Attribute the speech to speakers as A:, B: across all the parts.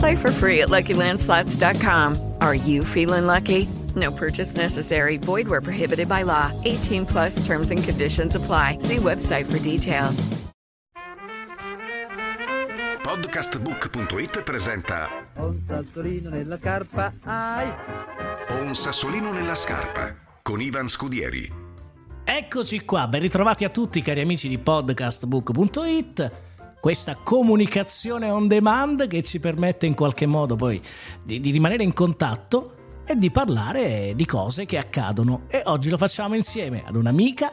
A: Play for free at LuckyLandSlots.com. Are you feeling lucky? No purchase necessary. Void where prohibited by law. 18 plus terms and conditions apply. See website for details.
B: Podcastbook.it presenta
C: Un sassolino nella carpa, ai!
B: Un sassolino nella scarpa con Ivan Scudieri.
D: Eccoci qua, ben ritrovati a tutti cari amici di podcastbook.it. Questa comunicazione on demand che ci permette in qualche modo poi di, di rimanere in contatto e di parlare di cose che accadono. E oggi lo facciamo insieme ad un'amica,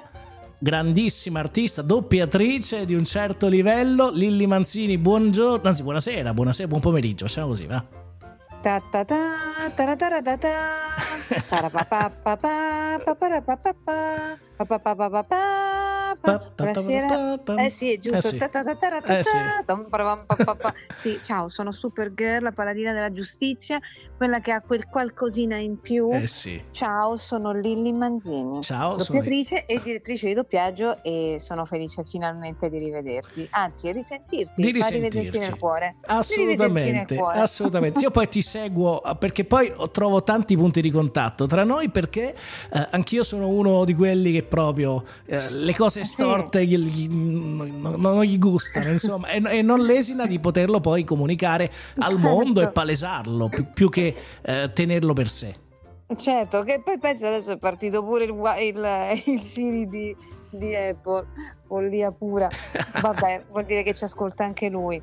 D: grandissima artista, doppiatrice di un certo livello, Lilli Manzini. Buongiorno, anzi buonasera, buonasera, buon pomeriggio, facciamo così, va.
E: Ta ta ta, Buonasera. Eh sì, è giusto.
D: Sì.
E: Ciao, sono Supergirl, la paladina della giustizia, quella che ha quel qualcosina in più.
D: Eh sì.
E: Ciao, sono Lilli Manzini,
D: Ciao, sono
E: doppiatrice e direttrice di doppiaggio e sono felice finalmente di rivederti, anzi risentirti,
D: Di
E: rivederti nel cuore. Di
D: Assolutamente,
E: nel cuore.
D: assolutamente. Io poi ti seguo perché poi trovo tanti punti di contatto tra noi perché eh, anch'io sono uno di quelli che proprio eh, le cose
E: Sì.
D: storte gli- gli- non, non gli gustano, insomma, e, e non lesina di poterlo poi comunicare al
E: Certo.
D: mondo e palesarlo più, più che eh, tenerlo per sé.
E: Certo, che poi penso adesso è partito pure il, il, il Siri di, di Apple, follia pura. Vabbè, vuol dire che ci ascolta anche lui.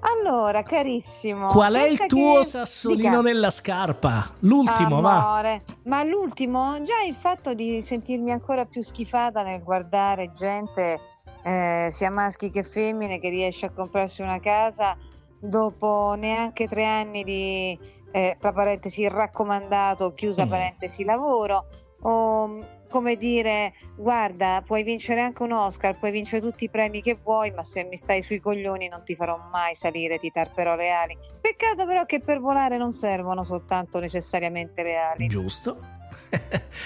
E: Allora, carissimo.
D: Qual è il tuo
E: che-
D: sassolino
E: Dica.
D: nella scarpa? L'ultimo, va.
E: Amore. Ma l'ultimo, già il fatto di sentirmi ancora più schifata nel guardare gente, eh, sia maschi che femmine, che riesce a comprarsi una casa dopo neanche tre anni di, eh, tra parentesi, raccomandato, chiusa
D: Mm.
E: parentesi, lavoro, o come dire, guarda, puoi vincere anche un Oscar, puoi vincere tutti i premi che vuoi, ma se mi stai sui coglioni non ti farò mai salire, ti tarperò le ali. Peccato però che per volare non servono soltanto necessariamente le ali.
D: Giusto.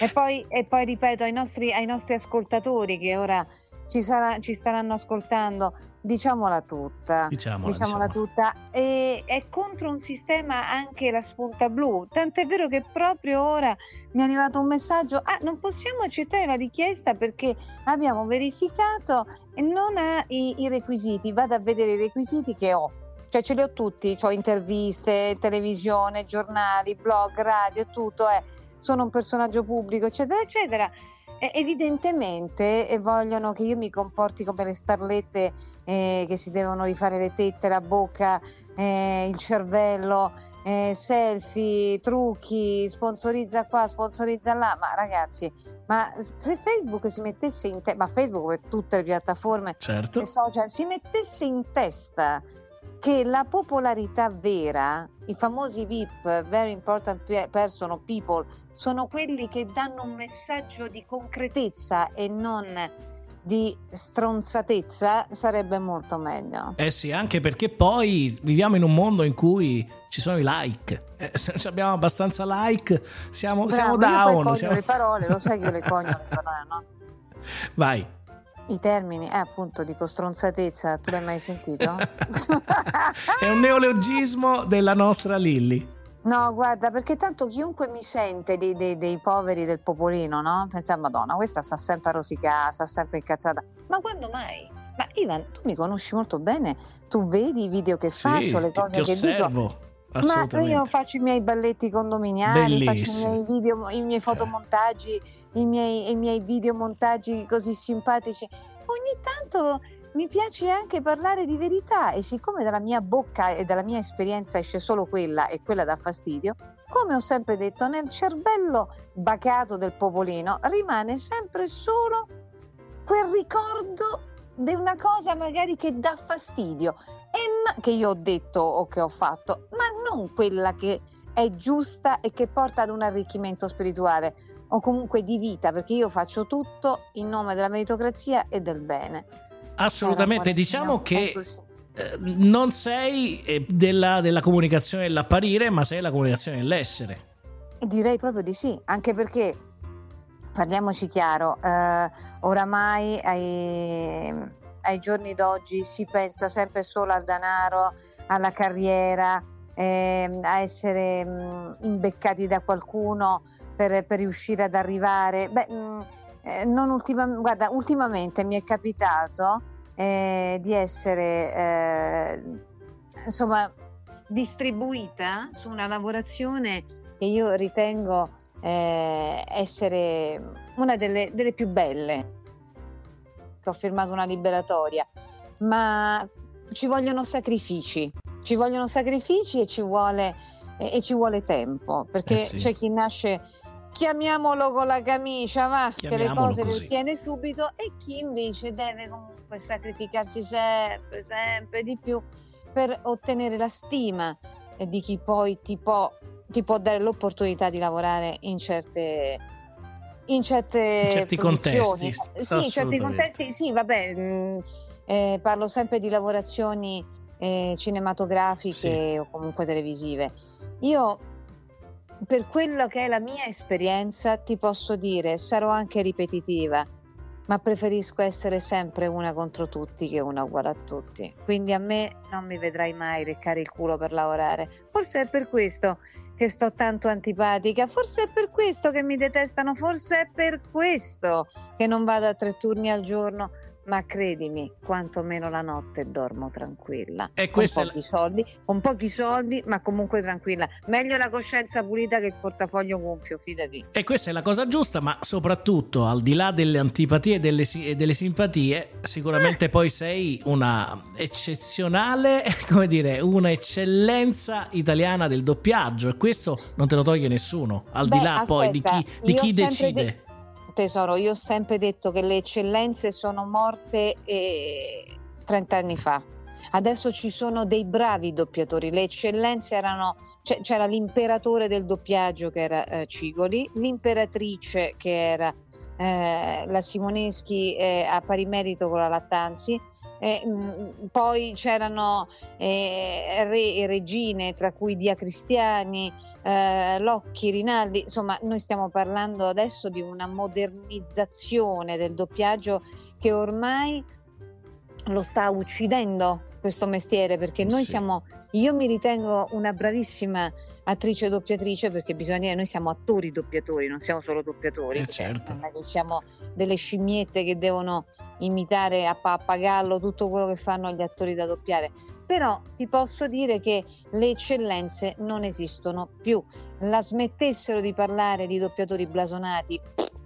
E: E poi, e poi ripeto ai nostri, ai nostri ascoltatori che ora ci, sarà- ci staranno ascoltando, diciamola tutta.
D: Diciamola,
E: Diciamola
D: diciamola.
E: tutta. E, è contro un sistema anche la spunta blu. Tant'è vero che proprio ora mi è arrivato un messaggio: ah, non possiamo accettare la richiesta perché abbiamo verificato e non ha i, i requisiti. Vado a vedere i requisiti che ho. Cioè ce li ho tutti, ho interviste, televisione, giornali, blog, radio, tutto è. Sono un personaggio pubblico, eccetera, eccetera. E evidentemente eh, vogliono che io mi comporti come le starlette eh, che si devono rifare le tette, la bocca, eh, il cervello, eh, selfie, trucchi, sponsorizza qua, sponsorizza là. Ma ragazzi, ma se Facebook si mettesse in testa, ma Facebook e tutte le piattaforme
D: Certo.
E: e social si mettesse in testa che la popolarità vera, i famosi VIP, very important pe- person people, sono quelli che danno un messaggio di concretezza e non di stronzatezza, sarebbe molto meglio.
D: Eh sì, anche perché poi viviamo in un mondo in cui ci sono i like. Eh, se non abbiamo abbastanza like, siamo, siamo
E: Bravo, io poi
D: down. siamo-
E: le parole, lo sai che io le conio le parole, no?
D: Vai.
E: I termini, eh, appunto, dico stronzatezza, tu l'hai mai sentito?
D: È un neologismo della nostra Lilly.
E: No, guarda, perché tanto chiunque mi sente dei, dei- dei poveri del popolino, no? Pensa, Madonna, questa sta sempre a rosicare, sta sempre incazzata. Ma quando mai? Ma Ivan, tu mi conosci molto bene, tu vedi i video che
D: Sì,
E: faccio, le
D: ti-
E: cose
D: ti
E: che dico. Ma io faccio i miei balletti condominiali, faccio i miei video, i miei fotomontaggi, i miei, i miei videomontaggi così simpatici. ogni tanto mi piace anche parlare di verità e siccome dalla mia bocca e dalla mia esperienza esce solo quella e quella dà fastidio, come ho sempre detto, nel cervello bacato del popolino rimane sempre solo quel ricordo di una cosa magari che dà fastidio ma- che io ho detto o che ho fatto, ma non quella che è giusta e che porta ad un arricchimento spirituale o comunque di vita, perché io faccio tutto in nome della meritocrazia e del bene.
D: Assolutamente, diciamo che
E: così.
D: eh, non sei eh, della, della comunicazione dell'apparire, ma sei della comunicazione dell'essere.
E: Direi proprio di sì, anche perché parliamoci chiaro, eh, oramai ai, ai giorni d'oggi si pensa sempre solo al denaro, alla carriera, ehm, a essere mh, imbeccati da qualcuno per, per riuscire ad arrivare. Beh, mh, eh, ultima- guarda, ultimamente mi è capitato eh, di essere eh, insomma distribuita su una lavorazione che io ritengo eh, essere una delle, delle più belle che ho firmato una liberatoria ma ci vogliono sacrifici ci vogliono sacrifici e ci vuole, e, e ci vuole tempo perché
D: Eh sì.
E: c'è chi nasce chiamiamolo con la camicia va che le cose le
D: così.
E: ottiene subito e chi invece deve comunque sacrificarsi sempre sempre di più per ottenere la stima di chi poi ti può, ti può dare l'opportunità di lavorare in certe in certe
D: In certi contesti,
E: Sì, in certi contesti sì, vabbè, mh, eh, parlo sempre di lavorazioni eh, cinematografiche
D: Sì.
E: o comunque televisive. Io per quello che è la mia esperienza ti posso dire, sarò anche ripetitiva, ma preferisco essere sempre una contro tutti che una uguale a tutti. Quindi a me non mi vedrai mai leccare il culo per lavorare. Forse è per questo che sto tanto antipatica, forse è per questo che mi detestano, forse è per questo che non vado a tre turni al giorno. Ma credimi, quantomeno la notte dormo tranquilla.
D: E
E: Con
D: è la-
E: pochi soldi, con pochi soldi, ma comunque tranquilla. Meglio la coscienza pulita che il portafoglio gonfio, fidati.
D: E questa è la cosa giusta, ma soprattutto al di là delle antipatie e delle, e delle simpatie, sicuramente poi sei una eccezionale, come dire, una eccellenza italiana del doppiaggio e questo non te lo toglie nessuno, al di
E: Beh,
D: là poi di chi,
E: aspetta,
D: di chi decide.
E: de- Tesoro, io ho sempre detto che le eccellenze sono morte eh, 30 anni fa. Adesso ci sono dei bravi doppiatori. Le eccellenze erano. C'era l'imperatore del doppiaggio che era eh, Cigoli, l'imperatrice che era eh, la Simoneschi eh, a pari merito con la Lattanzi. eh, mh, poi c'erano eh, re e regine, tra cui Dia Cristiani, eh, Locchi, Rinaldi, insomma noi stiamo parlando adesso di una modernizzazione del doppiaggio che ormai lo sta uccidendo questo mestiere perché noi
D: Sì.
E: siamo, io mi ritengo una bravissima attrice doppiatrice perché bisogna dire noi siamo attori doppiatori, non siamo solo doppiatori,
D: Eh, certo.
E: non è che siamo delle scimmiette che devono imitare a pappagallo tutto quello che fanno gli attori da doppiare. Però ti posso dire che le eccellenze non esistono più. La smettessero di parlare di doppiatori blasonati,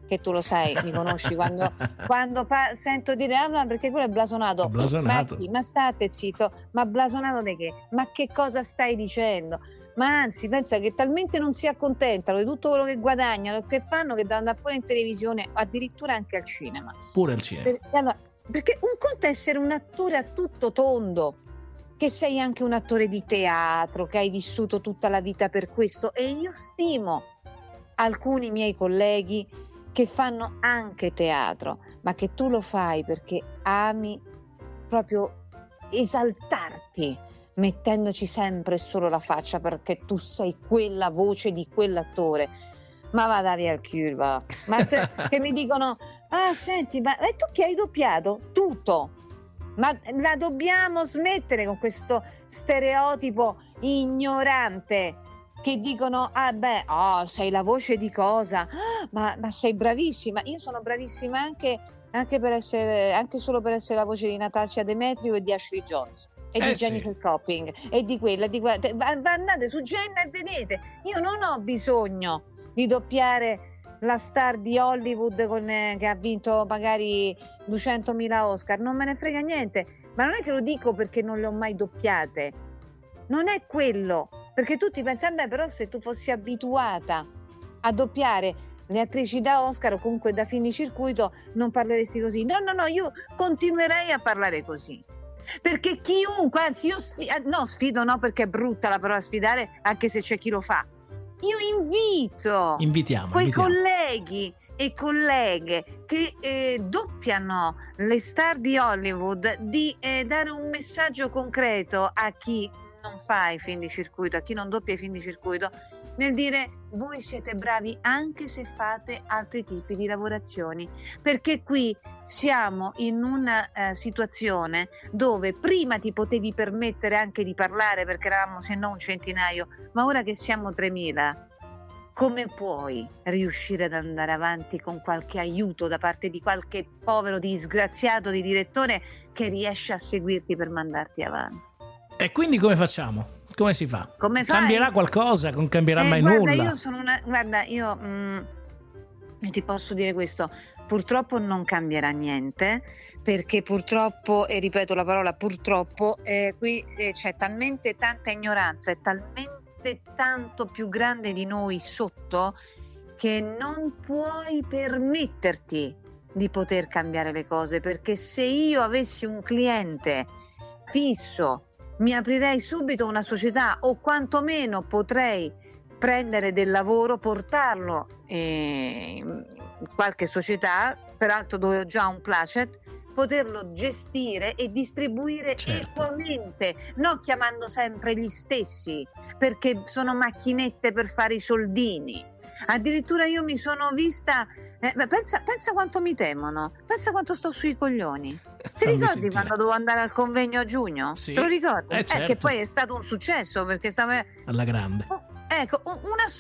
E: che tu lo sai, mi conosci, quando, quando pa- sento dire ah, ma perché quello è blasonato.
D: Blasonato.
E: Ma, chi? ma state zitto, ma blasonato di che? Ma che cosa stai dicendo? Ma anzi, pensa che talmente non si accontentano di tutto quello che guadagnano e che fanno che devono andare pure in televisione, addirittura anche al cinema.
D: Pure al cinema.
E: Per- allora, perché un conto è essere un attore a tutto tondo, che sei anche un attore di teatro, che hai vissuto tutta la vita per questo. E io stimo alcuni miei colleghi che fanno anche teatro, ma che tu lo fai perché ami proprio esaltarti, mettendoci sempre solo la faccia perché tu sei quella voce di quell'attore. Ma vada via il culo, va. Ma te- che mi dicono, ah senti, ma e tu che hai doppiato? Tutto. Ma la dobbiamo smettere con questo stereotipo ignorante che dicono, ah beh, oh, sei la voce di cosa? Ah, ma, ma sei bravissima. Io sono bravissima anche, anche, per essere, anche solo per essere la voce di Natasha Demetrio e di Ashley Jones. E
D: Eh
E: di
D: sì.
E: Jennifer Copping e di quella, di quella. Andate su Jenna e vedete, io non ho bisogno di doppiare la star di Hollywood con, eh, che ha vinto magari 200.000 Oscar, non me ne frega niente, ma non è che lo dico perché non le ho mai doppiate, non è quello, perché tutti pensano, beh però se tu fossi abituata a doppiare le attrici da Oscar o comunque da fin di circuito non parleresti così, no no no, io continuerei a parlare così. Perché chiunque, anzi io sfido, no sfido no perché è brutta la parola sfidare anche se c'è chi lo fa, io invito
D: Invitiamo.
E: quei
D: invitiamo.
E: colleghi e colleghe che eh, doppiano le star di Hollywood di eh, dare un messaggio concreto a chi non fa i film di circuito, a chi non doppia i film di circuito, nel dire voi siete bravi anche se fate altri tipi di lavorazioni, perché qui siamo in una eh, situazione dove prima ti potevi permettere anche di parlare perché eravamo se no un centinaio, ma ora che siamo 3000 come puoi riuscire ad andare avanti con qualche aiuto da parte di qualche povero disgraziato di direttore che riesce a seguirti per mandarti avanti?
D: E quindi come facciamo? Come si fa?
E: Come?
D: Cambierà qualcosa? Non cambierà
E: Eh,
D: mai
E: guarda,
D: nulla?
E: Io sono una, guarda, io mm, io ti posso dire questo. Purtroppo non cambierà niente perché purtroppo, e ripeto la parola purtroppo, eh, qui eh, c'è talmente tanta ignoranza e talmente tanto più grande di noi sotto che non puoi permetterti di poter cambiare le cose perché se io avessi un cliente fisso mi aprirei subito una società o quantomeno potrei prendere del lavoro, portarlo eh, in qualche società, peraltro dove ho già un placet, poterlo gestire e distribuire
D: Certo.
E: equamente, non chiamando sempre gli stessi, perché sono macchinette per fare i soldini. Addirittura io mi sono vista, eh, pensa, pensa quanto mi temono, pensa quanto sto sui coglioni. Ti
D: Fammi
E: ricordi quando dovevo andare al convegno a giugno?
D: Sì.
E: Te lo ricordi?
D: Eh,
E: Eh,
D: certo.
E: che poi è stato un successo perché stava...
D: Alla grande.
E: Oh, Ecco,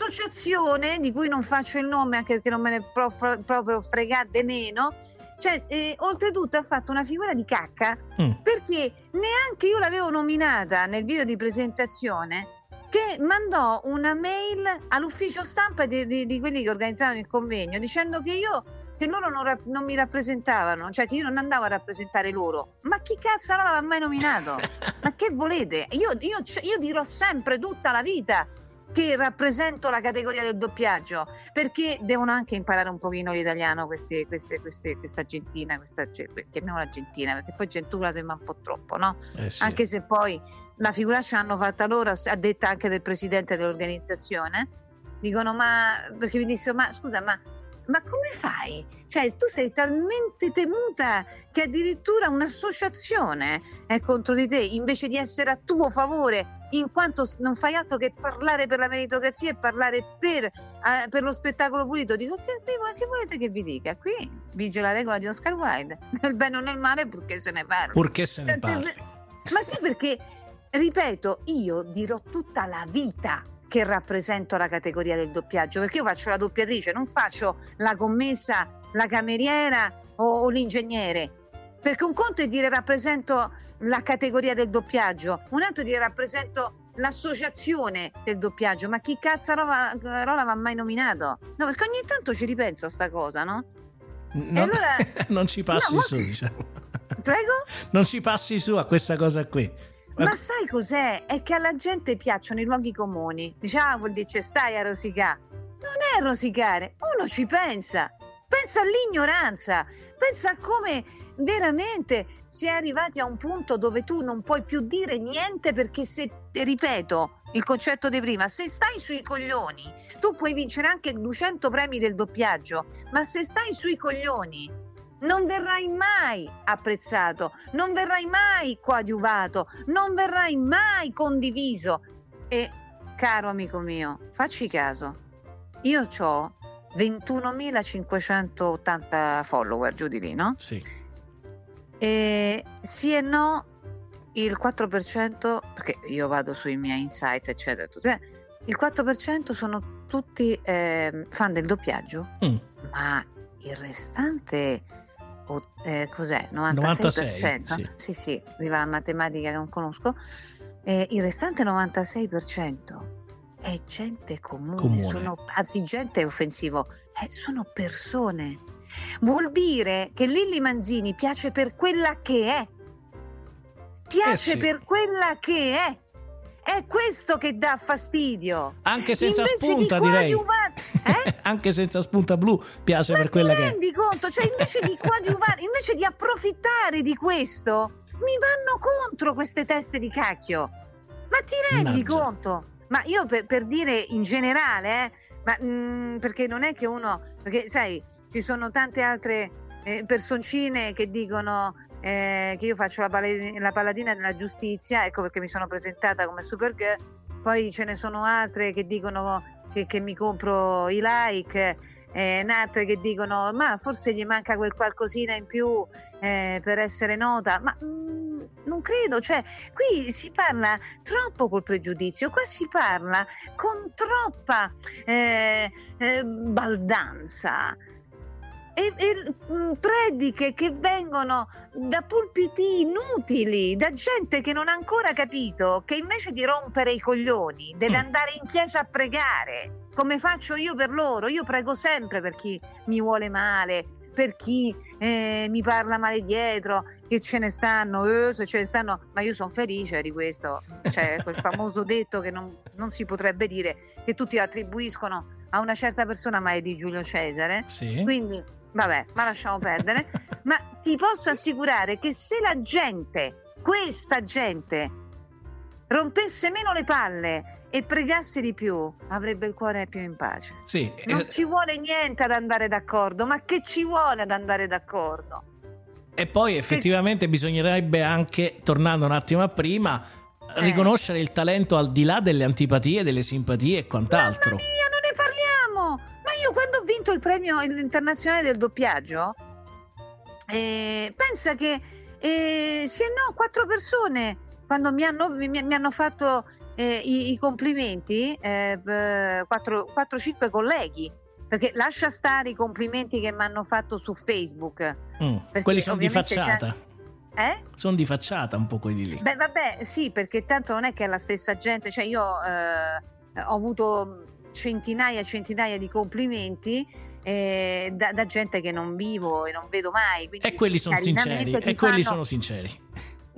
E: un'associazione di cui non faccio il nome anche perché non me ne pro- proprio fregate meno, cioè, eh, oltretutto ha fatto una figura di cacca
D: Mm.
E: perché neanche io l'avevo nominata nel video di presentazione che mandò una mail all'ufficio stampa di, di- di quelli che organizzavano il convegno dicendo che io che loro non, rap- non mi rappresentavano, cioè che io non andavo a rappresentare loro. Ma chi cazzo non l'aveva mai nominato? Ma che volete? Io, io, io dirò sempre tutta la vita che rappresento la categoria del doppiaggio perché devono anche imparare un pochino l'italiano questi, queste, queste, questa argentina, questa, chiamiamola argentina perché poi gentura sembra un po' troppo, no?
D: Eh sì.
E: Anche se poi la figuraccia l'hanno fatta loro, a detta anche del presidente dell'organizzazione, dicono ma perché mi dissero ma scusa ma ma come fai? Cioè, tu sei talmente temuta che addirittura un'associazione è contro di te invece di essere a tuo favore, in quanto non fai altro che parlare per la meritocrazia e parlare per, eh, per lo spettacolo pulito. Dico, che, che volete che vi dica? Qui vige la regola di Oscar Wilde, nel bene o nel male, purché se ne parli.
D: Purché se ne
E: ve- Ma sì, perché, ripeto, io dirò tutta la vita che rappresento la categoria del doppiaggio, perché io faccio la doppiatrice, non faccio la commessa, la cameriera o, o l'ingegnere. Perché un conto è dire rappresento la categoria del doppiaggio, un altro è dire rappresento l'associazione del doppiaggio, ma chi cazzo rola, rola va mai nominato? No, perché ogni tanto ci ripenso a sta cosa, no?
D: No,
E: allora-
D: non ci passi
E: No,
D: su,
E: sì.
D: diciamo.
E: Prego?
D: Non ci passi su a questa cosa qui.
E: Ma sai cos'è? È che alla gente piacciono i luoghi comuni. Dice, ah, vuol dire stai a rosicare. Non è rosicare, uno ci pensa. Pensa all'ignoranza, pensa a come veramente si è arrivati a un punto dove tu non puoi più dire niente perché se, ripeto, il concetto di prima, se stai sui coglioni, tu puoi vincere anche 200 premi del doppiaggio, ma se stai sui coglioni non verrai mai apprezzato, non verrai mai coadiuvato, non verrai mai condiviso. E caro amico mio, facci caso, io ho 21.580 follower giù di lì, no?
D: Sì.
E: E sì e no, il 4%, perché io vado sui miei insight, eccetera, tutto, eh, il 4% sono tutti eh, fan del doppiaggio,
D: Mm.
E: ma il restante o- eh, cos'è?
D: 96,
E: 96%?
D: sì.
E: sì, sì, viva la matematica che non conosco. Eh, il restante 96% è gente comune,
D: Comune.
E: sono, anzi gente è offensivo, eh, sono persone. Vuol dire che Lilli Manzini piace per quella che è, piace
D: Eh sì.
E: per quella che è. È questo che dà fastidio.
D: Anche senza
E: Invece
D: spunta,
E: di
D: direi.
E: Eh?
D: Anche senza spunta blu piace
E: Ma
D: per
E: ti
D: quella che è.
E: rendi conto? Cioè, invece di coadiuvare, invece di approfittare di questo, mi vanno contro queste teste di cacchio. Ma ti rendi
D: Mannaggia.
E: conto? Ma io per, per dire in generale, eh, ma, mm, perché non è che uno, perché sai, ci sono tante altre eh, personcine che dicono eh, che io faccio la, la paladina della giustizia, ecco perché mi sono presentata come Supergirl, poi ce ne sono altre che dicono che, che mi compro i like, eh, altre che dicono ma forse gli manca quel qualcosina in più eh, per essere nota, ma mm, non credo, cioè qui si parla troppo col pregiudizio, qua si parla con troppa eh, eh, baldanza. E, e, mm, prediche che vengono da pulpiti inutili, da gente che non ha ancora capito che invece di rompere i coglioni deve
D: Mm.
E: andare in chiesa a pregare, come faccio io per loro. Io prego sempre per chi mi vuole male, per chi eh, mi parla male dietro, che ce ne stanno, eh, se ce ne stanno, ma io sono felice di questo. C'è quel famoso detto che non, non si potrebbe dire, che tutti attribuiscono a una certa persona, ma è di Giulio Cesare.
D: Sì.
E: Quindi, vabbè, ma lasciamo perdere. ma ti posso assicurare che se la gente, questa gente, rompesse meno le palle e pregasse di più, avrebbe il cuore più in pace.
D: Sì,
E: Non ci vuole niente ad andare d'accordo, ma che ci vuole ad andare d'accordo?
D: E poi effettivamente bisognerebbe anche, tornando un attimo a prima,
E: Eh.
D: riconoscere il talento al di là delle antipatie, delle simpatie e quant'altro.
E: Mamma mia, non ne parliamo! Ma io quando ho vinto il premio internazionale del doppiaggio, eh, pensa che eh, sì e no, quattro persone quando mi hanno, mi, mi hanno fatto eh, i, i complimenti, eh, b- quattro- 4-5 colleghi. Perché lascia stare i complimenti che mi hanno fatto su Facebook.
D: Mm, Quelli sono di facciata.
E: Eh?
D: Sono di facciata un po' quelli lì.
E: Beh, vabbè, sì, perché tanto non è che è la stessa gente, cioè io eh, ho avuto centinaia e centinaia di complimenti eh, da, da gente che non vivo e non vedo mai.
D: E quelli sono sinceri. E quelli
E: fanno-
D: sono sinceri.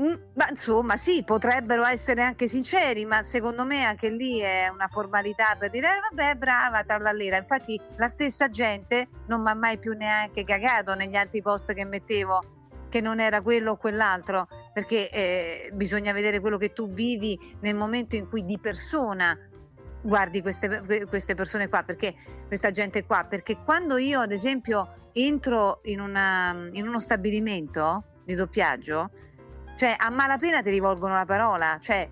E: Mm, ma insomma, sì, potrebbero essere anche sinceri, ma secondo me anche lì è una formalità per dire, eh, vabbè, brava, trallallera. Infatti, la stessa gente non mi ha mai più neanche cagato negli altri post che mettevo che non era quello o quell'altro, perché eh, bisogna vedere quello che tu vivi nel momento in cui di persona guardi queste, queste persone qua, perché questa gente qua, perché quando io ad esempio entro in, una, in uno stabilimento di doppiaggio, cioè a malapena ti rivolgono la parola, cioè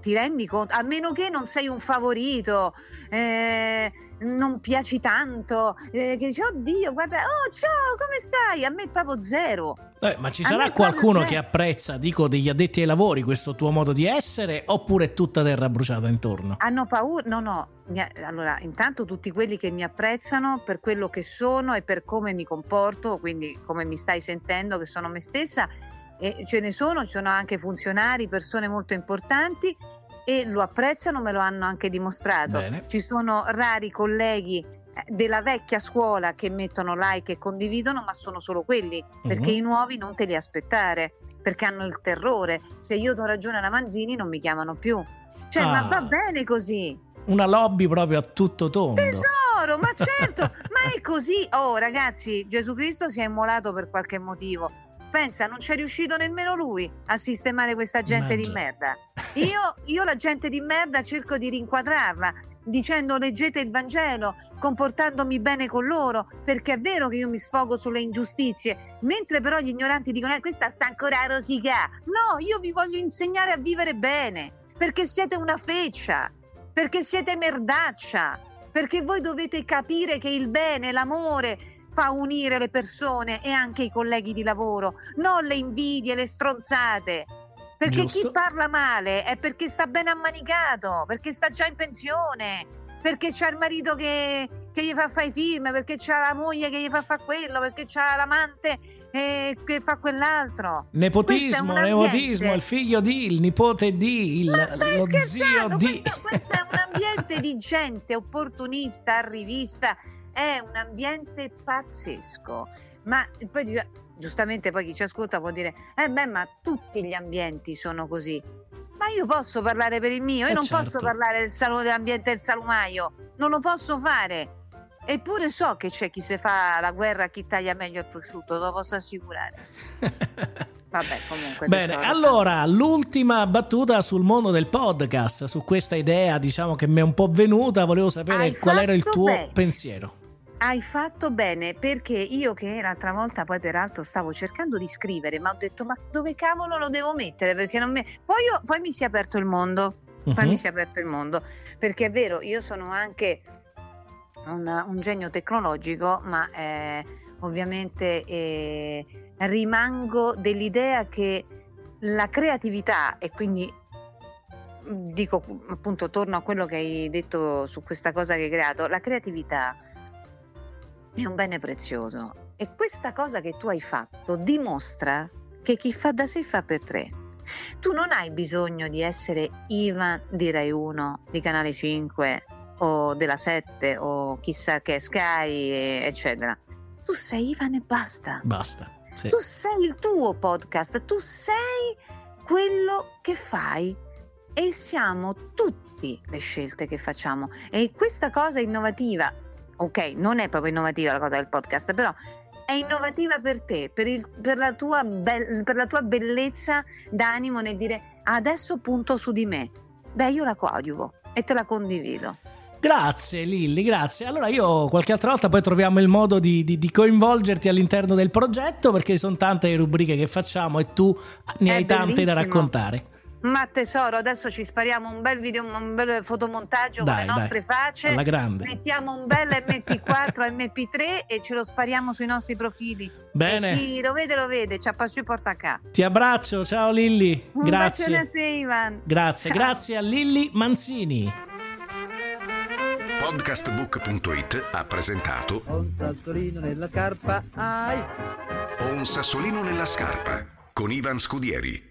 E: ti rendi conto, a meno che non sei un favorito, eh, non piaci tanto, eh, che dici oddio guarda, oh ciao come stai? A me proprio zero.
D: Eh, ma ci
E: A
D: sarà qualcuno che apprezza, dico, degli addetti ai lavori questo tuo modo di essere oppure è tutta terra bruciata intorno?
E: Hanno paura? No, no. allora, intanto tutti quelli che mi apprezzano per quello che sono e per come mi comporto, quindi come mi stai sentendo che sono me stessa, e ce ne sono, ci sono anche funzionari, persone molto importanti e lo apprezzano, me lo hanno anche dimostrato.
D: Bene.
E: Ci sono rari colleghi eh, della vecchia scuola che mettono like e condividono, ma sono solo quelli, perché
D: Mhm.
E: i nuovi non te li aspettare, perché hanno il terrore. Se io do ragione alla Manzini non mi chiamano più. Cioè, ma
D: Ah.
E: va bene così.
D: Una lobby proprio a tutto tondo.
E: Tesoro, ma certo, ma è così. Oh, ragazzi, Gesù Cristo si è immolato per qualche motivo. Pensa, non c'è riuscito nemmeno lui a sistemare questa gente di
D: Mannaggia.
E: merda. Io, io la gente di merda cerco di rinquadrarla dicendo leggete il Vangelo, comportandomi bene con loro, perché è vero che io mi sfogo sulle ingiustizie, mentre però gli ignoranti dicono eh, questa sta ancora a rosicà. No, io vi voglio insegnare a vivere bene, perché siete una feccia, perché siete merdaccia, perché voi dovete capire che il bene, l'amore fa unire le persone e anche i colleghi di lavoro, non le invidie, le stronzate. Perché
D: Giusto.
E: chi parla male è perché sta ben ammanicato, perché sta già in pensione, perché c'ha il marito che, che gli fa fare i film, perché c'ha la moglie che gli fa fare quello, perché c'ha l'amante eh, che fa quell'altro.
D: Nepotismo, nepotismo, il figlio di, il nipote di, il,
E: Ma stai
D: lo
E: scherzando?
D: zio di.
E: Questo, questo è un ambiente di gente opportunista, arrivista, è un ambiente pazzesco. Ma poi dice- giustamente poi chi ci ascolta può dire, eh beh, ma tutti gli ambienti sono così. Ma io posso parlare per il mio, io
D: Eh,
E: non
D: certo.
E: posso parlare del salone dell'ambiente del salumaio, non lo posso fare. Eppure so che c'è chi se fa la guerra a chi taglia meglio il prosciutto, te lo posso assicurare. Vabbè, comunque.
D: Bene, allora l'ultima battuta sul mondo del podcast, su questa idea, diciamo che mi è un po' venuta, volevo sapere
E: Hai
D: qual era il tuo
E: bene.
D: pensiero.
E: Hai fatto bene perché io che l'altra volta poi peraltro stavo cercando di scrivere, ma ho detto ma dove cavolo lo devo mettere? Perché non mi... Poi, io- poi mi si è aperto il mondo, poi
D: Mhm.
E: mi si è aperto il mondo, perché è vero, io sono anche un, un genio tecnologico, ma eh, ovviamente eh, rimango dell'idea che la creatività e quindi dico appunto torno a quello che hai detto su questa cosa che hai creato, la creatività è un bene prezioso e questa cosa che tu hai fatto dimostra che chi fa da sé fa per tre. Tu non hai bisogno di essere Ivan di Rai 1, di Canale 5 o della 7 o chissà che Sky, eccetera. Tu sei Ivan e basta.
D: Basta. Sì.
E: Tu sei il tuo podcast, tu sei quello che fai e siamo tutti le scelte che facciamo. E questa cosa innovativa, ok, non è proprio innovativa la cosa del podcast, però è innovativa per te, per, il- per la, tua bel- per la tua bellezza d'animo nel dire adesso punto su di me. Beh, io la coadiuvo e te la condivido.
D: Grazie Lilli, grazie. Allora io qualche altra volta poi troviamo il modo di, di- di coinvolgerti all'interno del progetto perché sono tante le rubriche che facciamo e tu ne
E: È
D: hai tante da raccontare.
E: Ma tesoro, adesso ci spariamo un bel video, un bel fotomontaggio
D: Dai,
E: con le nostre
D: dai,
E: facce.
D: alla grande.
E: Mettiamo un bel MP4, MP3 e ce lo spariamo sui nostri profili.
D: Bene.
E: E chi lo vede lo vede, ci appassi porta a.
D: Ti abbraccio, ciao Lilli.
E: Un bacione a
D: Grazie.
E: te Ivan.
D: Grazie,
E: Ciao.
D: grazie a Lilli Manzini.
B: Podcastbook.it ha presentato
C: Ho un sassolino nella carpa, ai!
B: Ho un sassolino nella scarpa con Ivan Scudieri.